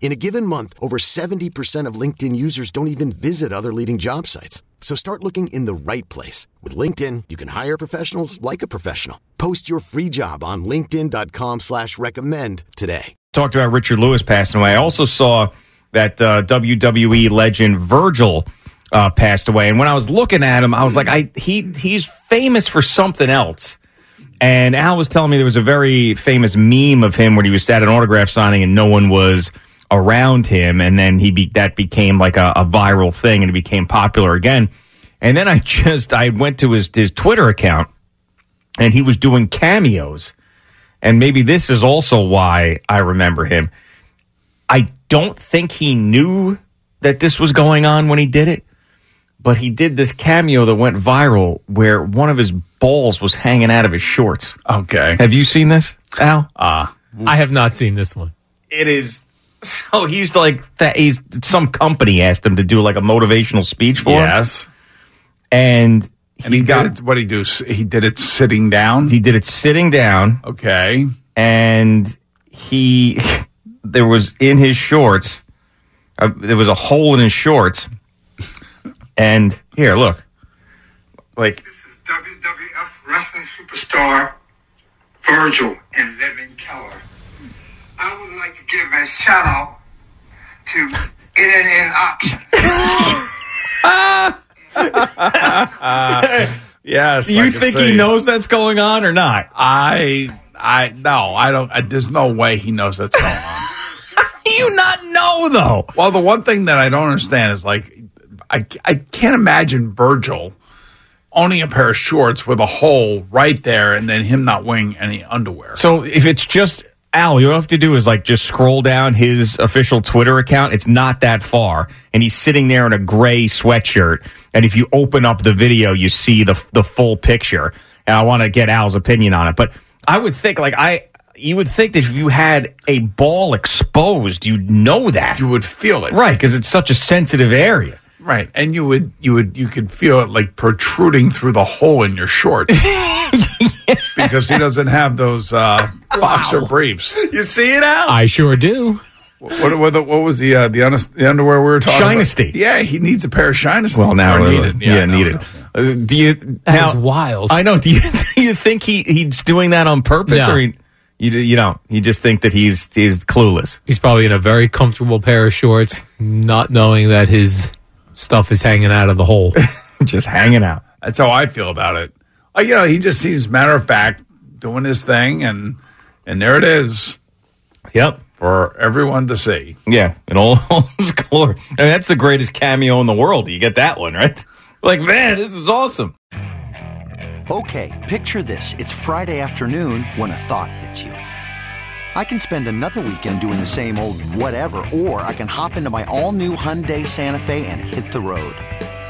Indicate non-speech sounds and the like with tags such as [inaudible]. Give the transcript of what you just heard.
In a given month, over 70% of LinkedIn users don't even visit other leading job sites. So start looking in the right place. With LinkedIn, you can hire professionals like a professional. Post your free job on linkedin.com slash recommend today. Talked about Richard Lewis passing away. I also saw that uh, WWE legend Virgil uh, passed away. And when I was looking at him, I was like, I he he's famous for something else. And Al was telling me there was a very famous meme of him when he was at an autograph signing and no one was around him, and then he be, that became like a, a viral thing, and it became popular again. And then I [laughs] just I went to his his Twitter account, and he was doing cameos, and maybe this is also why I remember him. I don't think he knew that this was going on when he did it, but he did this cameo that went viral where one of his balls was hanging out of his shorts. Okay. Have you seen this, Al? Ah, I have not seen this one. it is so he's like that he's some company asked him to do like a motivational speech for him yes. and And he got got it. What did he do? He did it sitting down. he did it sitting down Okay. and he [laughs] there was in his shorts uh, there was a hole in his shorts and here look like this is WWF wrestling superstar Virgil and Living Keller. I would like to give a shout out to NNN Auction. [laughs] Yes. do I you think see. he knows that's going on or not I. I no. I don't. I, there's no way he knows that's going on. [laughs] you not know though well, the one thing that I don't understand is like, I I can't imagine Virgil owning a pair of shorts with a hole right there, and then him not wearing any underwear. So if it's just Al, you have to do is like just scroll down his official Twitter account. It's not that far, and he's sitting there in a gray sweatshirt. And if you open up the video, you see the the full picture. And I want to get Al's opinion on it, but I would think like I. You would think that if you had a ball exposed, you'd know that, you would feel it, right? Because it's such a sensitive area. Right, and you would you would you could feel it like protruding through the hole in your shorts [laughs] [laughs] because he doesn't have those uh, boxer briefs. You see it, out? I sure do. What what, what was the uh, the, honest, the underwear we were talking Shinesty. about? Yeah, he needs a pair of Shinesty. Well, now Or needed. yeah, no, needed. no. Uh, Do you? That now, wild. I know. [laughs] Do you do you think he he's doing that on purpose, No. or he, you you don't? You just think that he's he's clueless. He's probably in a very comfortable pair of shorts, not knowing that his stuff is hanging out of the hole. [laughs] just hanging out. That's how I feel about it. Like you know, he just seems matter of fact doing his thing, and and there it is Yep. for everyone to see. Yeah, in all [laughs] his glory. I mean, that's the greatest cameo in the world. You get that one right? [laughs] Like, man, this is awesome. Okay, picture this. It's Friday afternoon when a thought hits you. I can spend another weekend doing the same old whatever, or I can hop into my all new Hyundai Santa Fe and hit the road.